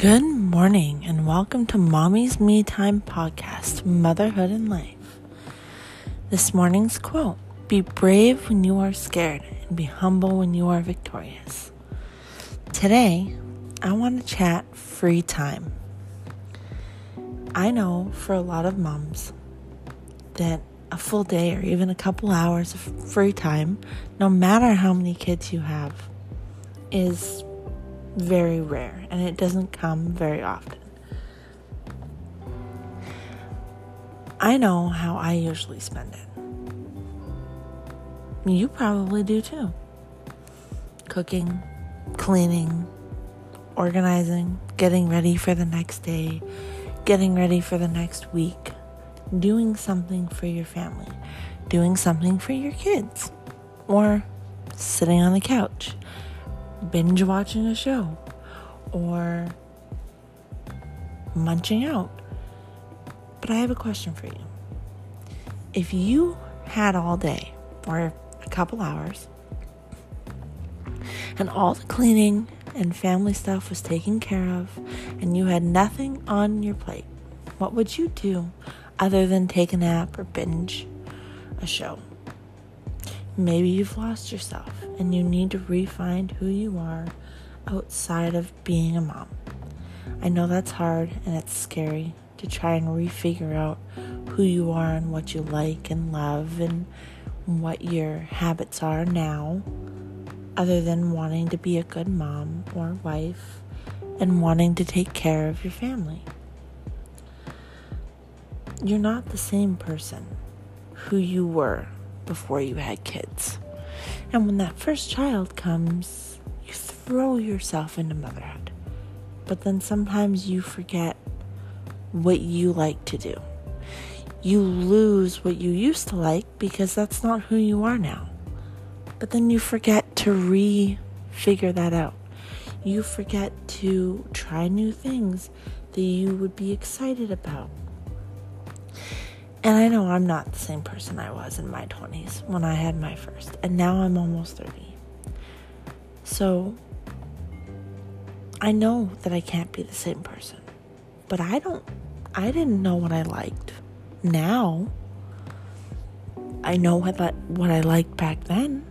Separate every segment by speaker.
Speaker 1: Good morning, and welcome to Mommy's Me Time podcast, Motherhood and Life. This morning's quote Be brave when you are scared, and be humble when you are victorious. Today, I want to chat free time. I know for a lot of moms that a full day or even a couple hours of free time, no matter how many kids you have, is very rare and it doesn't come very often. I know how I usually spend it. You probably do too. Cooking, cleaning, organizing, getting ready for the next day, getting ready for the next week, doing something for your family, doing something for your kids, or sitting on the couch binge watching a show or munching out. But I have a question for you. If you had all day or a couple hours and all the cleaning and family stuff was taken care of and you had nothing on your plate, what would you do other than take a nap or binge a show? Maybe you've lost yourself and you need to refine who you are outside of being a mom. I know that's hard and it's scary to try and refigure out who you are and what you like and love and what your habits are now, other than wanting to be a good mom or wife and wanting to take care of your family. You're not the same person who you were before you had kids. And when that first child comes, you throw yourself into motherhood. But then sometimes you forget what you like to do. You lose what you used to like because that's not who you are now. But then you forget to re-figure that out. You forget to try new things that you would be excited about. And I know I'm not the same person I was in my 20s when I had my first, and now I'm almost 30. So I know that I can't be the same person, but I don't, I didn't know what I liked. Now I know what, what I liked back then.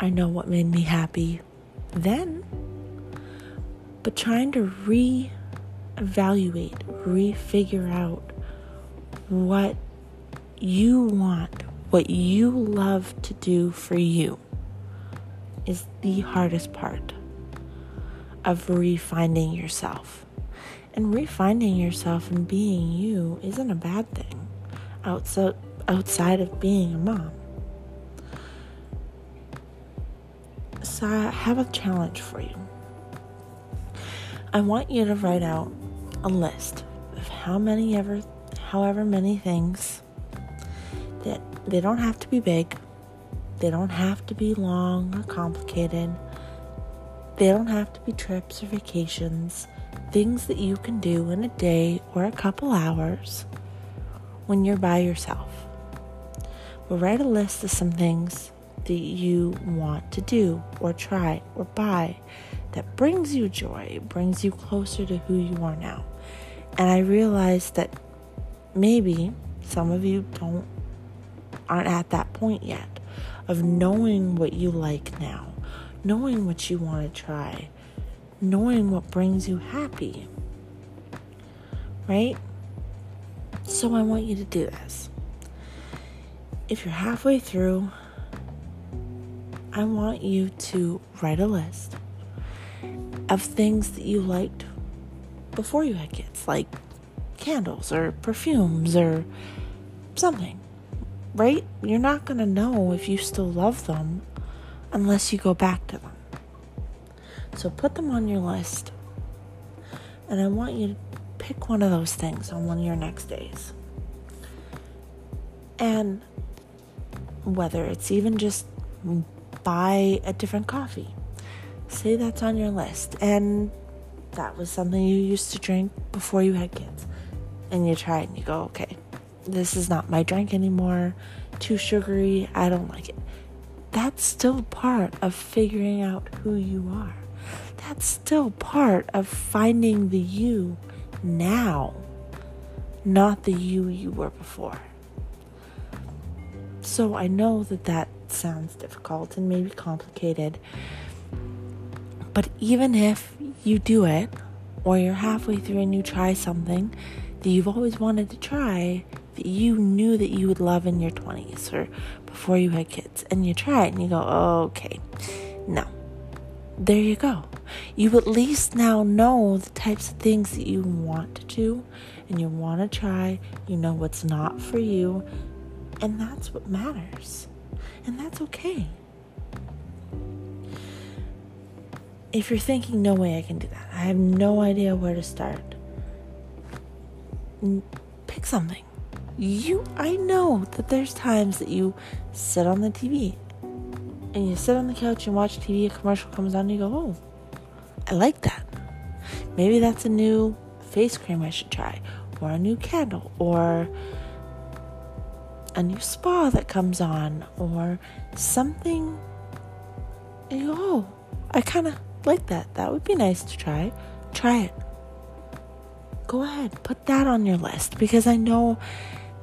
Speaker 1: I know what made me happy then. But trying to re evaluate, re figure out what you want, what you love to do for you, is the hardest part of refining yourself. And refining yourself and being you isn't a bad thing outside, outside of being a mom. So I have a challenge for you. I want you to write out a list of how many ever however many things they don't have to be big, they don't have to be long or complicated, they don't have to be trips or vacations, things that you can do in a day or a couple hours when you're by yourself. We'll write a list of some things that you want to do or try or buy that brings you joy, brings you closer to who you are now. And I realize that maybe some of you don't aren't at that point yet of knowing what you like now, knowing what you want to try, knowing what brings you happy. Right? So I want you to do this. If you're halfway through, I want you to write a list of things that you liked before you had kids, like candles or perfumes or something right? You're not going to know if you still love them unless you go back to them. So put them on your list. And I want you to pick one of those things on one of your next days. And whether it's even just buy a different coffee, say that's on your list. And that was something you used to drink before you had kids. And you try and you go, okay, this is not my drink anymore, too sugary, I don't like it. That's still part of figuring out who you are. That's still part of finding the you now, not the you you were before. So I know that that sounds difficult and maybe complicated. But even if you do it, or you're halfway through and you try something that you've always wanted to try, that you knew that you would love in your 20s or before you had kids, and you try it and you go, okay, no. There you go. You at least now know the types of things that you want to do and you want to try. You know what's not for you, and that's what matters. And that's okay. If you're thinking, no way I can do that, I have no idea where to start, pick something you I know that there's times that you sit on the TV and you sit on the couch and watch TV, a commercial comes on and you go, Oh, I like that. Maybe that's a new face cream I should try, or a new candle, or a new spa that comes on, or something. And you go, Oh, I kind of like that. That would be nice to try. Try it. Go ahead, put that on your list because I know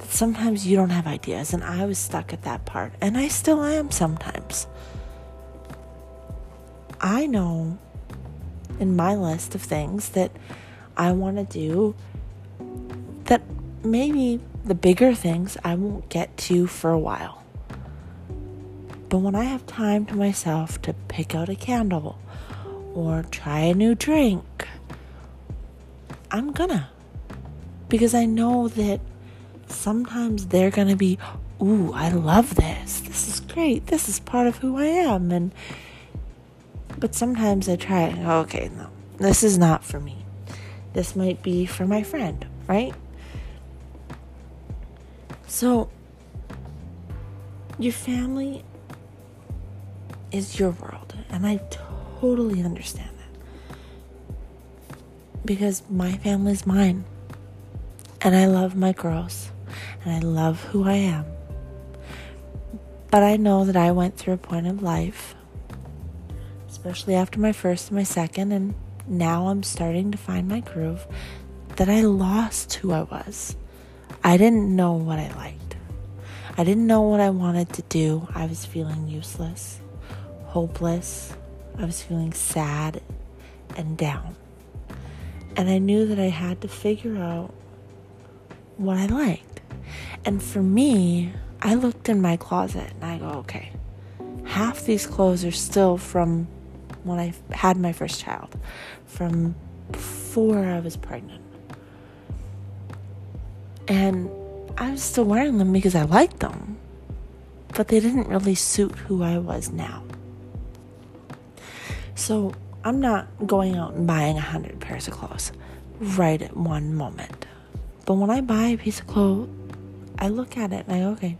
Speaker 1: sometimes you don't have ideas, and I was stuck at that part, and I still am sometimes. I know in my list of things that I want to do that maybe the bigger things I won't get to for a while. But when I have time to myself to pick out a candle or try a new drink, I'm gonna. Because I know that sometimes they're going to be, ooh, I love this. This is great. This is part of who I am. And, but sometimes I try, okay, no, this is not for me. This might be for my friend, right? So, your family is your world. And I totally understand that. Because my family is mine. And I love my girls and I love who I am. But I know that I went through a point of life, especially after my first and my second, and now I'm starting to find my groove, that I lost who I was. I didn't know what I liked. I didn't know what I wanted to do. I was feeling useless, hopeless. I was feeling sad and down. And I knew that I had to figure out what I liked. And for me, I looked in my closet and I go, okay, half these clothes are still from when I had my first child, from before I was pregnant. And I was still wearing them because I liked them, but they didn't really suit who I was now. So I'm not going out and buying a hundred pairs of clothes right at one moment. But when I buy a piece of clothes, I look at it and I go, okay,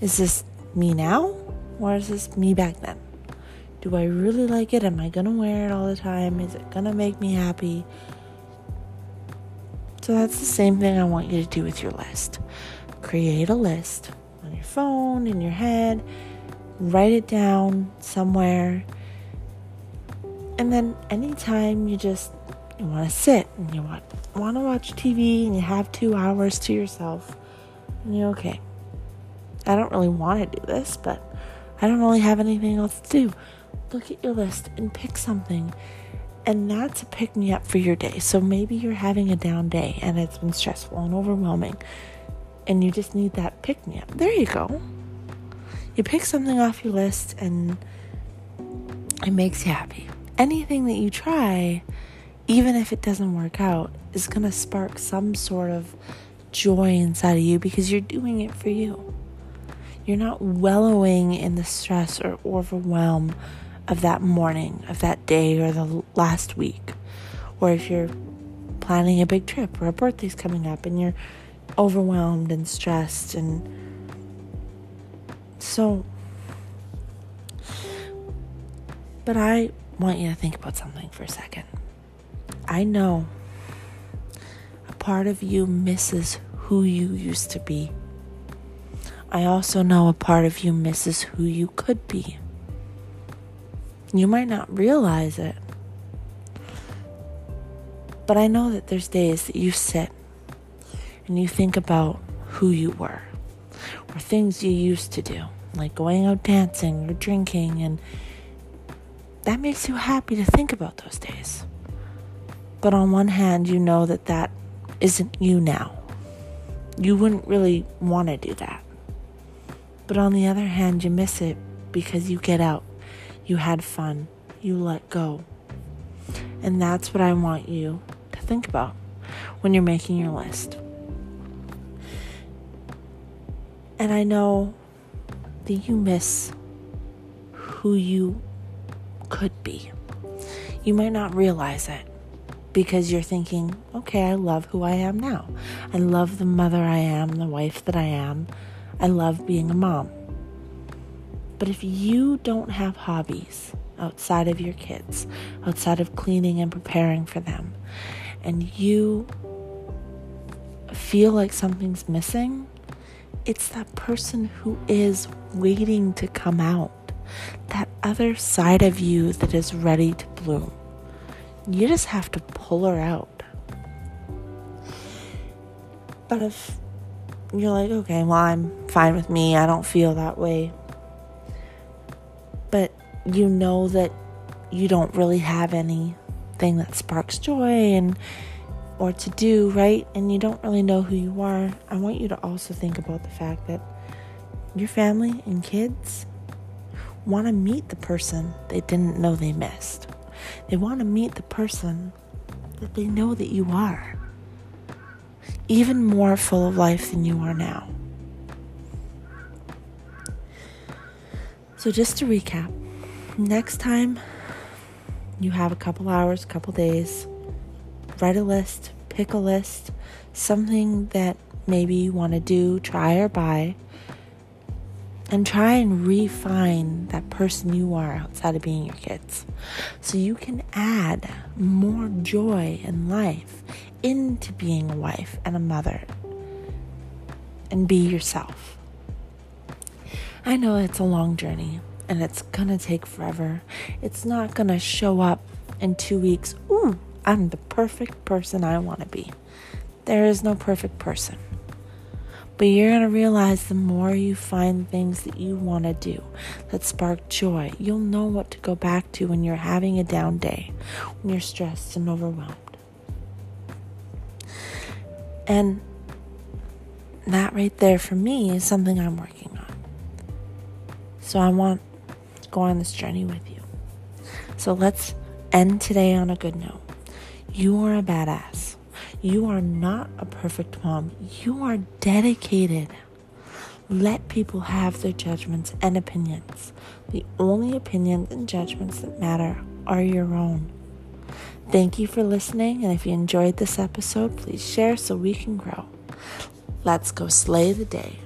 Speaker 1: is this me now or is this me back then? Do I really like it? Am I gonna wear it all the time? Is it gonna make me happy? So that's the same thing I want you to do with your list. Create a list on your phone, in your head, write it down somewhere. And then anytime you just you want to sit and you want, want to watch TV and you have two hours to yourself, you're okay. I don't really want to do this, but I don't really have anything else to do. Look at your list and pick something. And that's a pick me up for your day. So maybe you're having a down day and it's been stressful and overwhelming, and you just need that pick me up. There you go. You pick something off your list and it makes you happy. Anything that you try, even if it doesn't work out, is going to spark some sort of joy inside of you because you're doing it for you. You're not wallowing in the stress or overwhelm of that morning, of that day, or the last week. Or if you're planning a big trip or a birthday's coming up and you're overwhelmed and stressed and so but I want you to think about something for a second. I know part of you misses who you used to be. I also know a part of you misses who you could be. You might not realize it. But I know that there's days that you sit and you think about who you were or things you used to do, like going out dancing or drinking, and that makes you happy to think about those days. But on one hand, you know that that isn't you now. You wouldn't really want to do that. But on the other hand, you miss it because you get out, you had fun, you let go. And that's what I want you to think about when you're making your list. And I know that you miss who you could be. You might not realize it because you're thinking, okay, I love who I am now. I love the mother I am, the wife that I am. I love being a mom. But if you don't have hobbies outside of your kids, outside of cleaning and preparing for them, and you feel like something's missing, it's that person who is waiting to come out, that other side of you that is ready to bloom. You just have to pull her out. But if you're like, okay, well, I'm fine with me, I don't feel that way, but you know that you don't really have anything that sparks joy and or to do, right? And you don't really know who you are. I want you to also think about the fact that your family and kids want to meet the person they didn't know they missed. They want to meet the person that they know that you are. Even more full of life than you are now. So, just to recap, next time you have a couple hours, couple days, write a list, pick a list, something that maybe you want to do, try, or buy, and try and refine that person you are outside of being your kids. So you can add more joy and life into being a wife and a mother and be yourself. I know it's a long journey and it's gonna take forever. It's not gonna show up in two weeks. Ooh, I'm the perfect person I wanna be. There is no perfect person. But you're gonna realize the more you find things that you wanna do that spark joy, you'll know what to go back to when you're having a down day, when you're stressed and overwhelmed. And that right there for me is something I'm working on. So I want to go on this journey with you. So let's end today on a good note. You are a badass. You are not a perfect mom. You are dedicated. Let people have their judgments and opinions. The only opinions and judgments that matter are your own. Thank you for listening, and if you enjoyed this episode, please share so we can grow. Let's go slay the day.